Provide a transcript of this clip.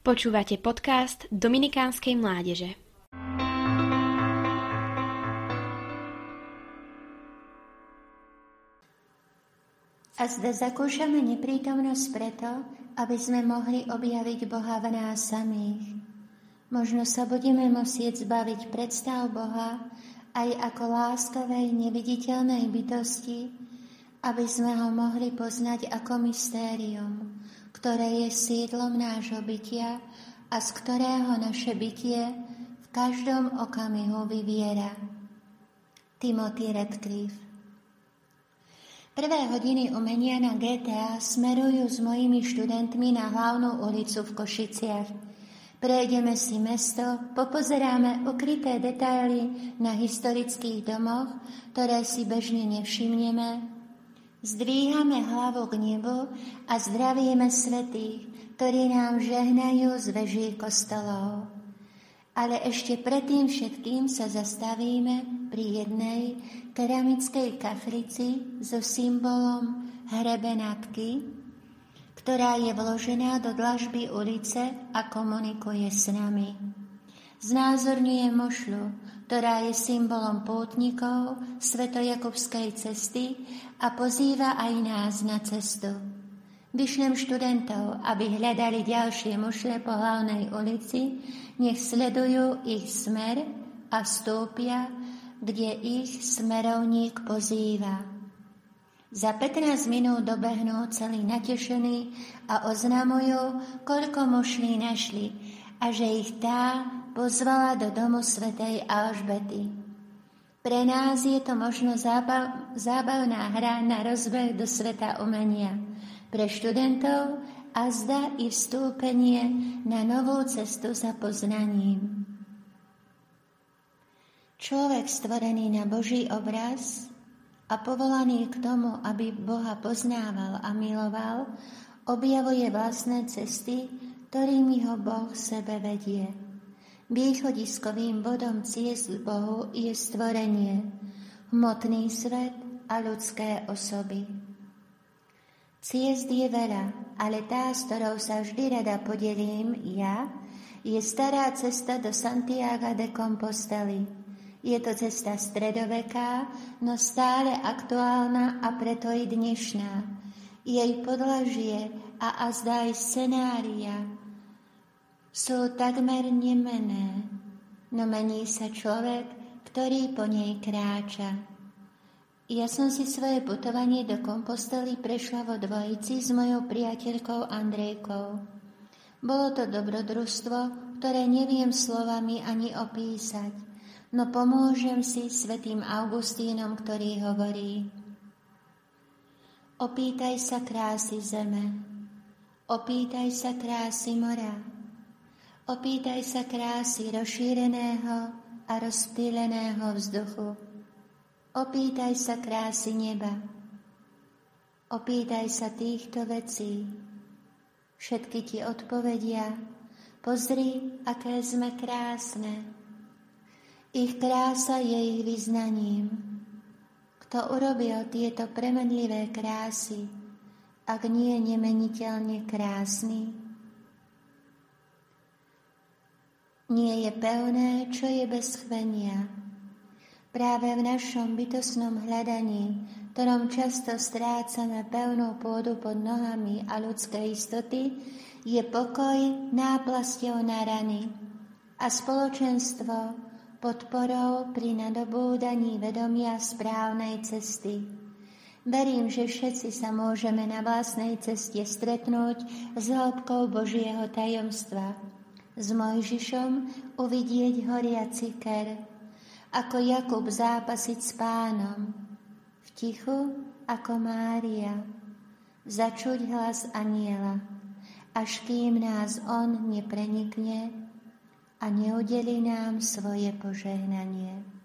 Počúvate podcast Dominikánskej mládeže. A zda zakúšame neprítomnosť preto, aby sme mohli objaviť Boha v nás samých. Možno sa budeme musieť zbaviť predstav Boha aj ako láskavej, neviditeľnej bytosti, aby sme ho mohli poznať ako mystérium, ktoré je sídlom nášho bytia a z ktorého naše bytie v každom okamihu vyviera. Timothy Radcliffe Prvé hodiny umenia na GTA smerujú s mojimi študentmi na hlavnú ulicu v Košiciach. Prejdeme si mesto, popozeráme ukryté detaily na historických domoch, ktoré si bežne nevšimneme Zdvíhame hlavu k nebu a zdravíme svetých, ktorí nám žehnajú z veží kostolov. Ale ešte predtým všetkým sa zastavíme pri jednej keramickej kaflici so symbolom hrebenátky, ktorá je vložená do dlažby ulice a komunikuje s nami. Znázorňuje mošľu, ktorá je symbolom pútnikov Svetojakobskej cesty a pozýva aj nás na cestu. Vyšlem študentov, aby hľadali ďalšie mušle po hlavnej ulici, nech sledujú ich smer a stúpia, kde ich smerovník pozýva. Za 15 minút dobehnú celý natešení a oznamujú, koľko mušlí našli a že ich tá pozvala do domu svätej Alžbety. Pre nás je to možno zábav, zábavná hra na rozbeh do sveta umenia. Pre študentov a zda i vstúpenie na novú cestu za poznaním. Človek stvorený na Boží obraz a povolaný k tomu, aby Boha poznával a miloval, objavuje vlastné cesty, ktorými ho Boh sebe vedie. Východiskovým bodom ciest Bohu je stvorenie, hmotný svet a ľudské osoby. Ciest je veľa, ale tá, s ktorou sa vždy rada podelím ja, je stará cesta do Santiago de Compostely. Je to cesta stredoveká, no stále aktuálna a preto i dnešná. Jej podlažie a azda aj scenária, sú takmer nemené, no mení sa človek, ktorý po nej kráča. Ja som si svoje putovanie do Kompostely prešla vo dvojici s mojou priateľkou Andrejkou. Bolo to dobrodružstvo, ktoré neviem slovami ani opísať, no pomôžem si svetým Augustínom, ktorý hovorí Opýtaj sa krásy zeme, opýtaj sa krásy mora, Opýtaj sa krásy rozšíreného a rozptýleného vzduchu. Opýtaj sa krásy neba. Opýtaj sa týchto vecí. Všetky ti odpovedia, pozri, aké sme krásne. Ich krása je ich vyznaním. Kto urobil tieto premenlivé krásy, ak nie nemeniteľne krásny? Nie je pevné, čo je bez chvenia. Práve v našom bytosnom hľadaní, ktorom často strácame pevnú pôdu pod nohami a ľudské istoty, je pokoj náplasťou na rany a spoločenstvo podporou pri nadobúdaní vedomia správnej cesty. Verím, že všetci sa môžeme na vlastnej ceste stretnúť s hĺbkou Božieho tajomstva s Mojžišom uvidieť horiaci ker, ako Jakub zápasiť s pánom, v tichu ako Mária, začuť hlas aniela, až kým nás on neprenikne a neudeli nám svoje požehnanie.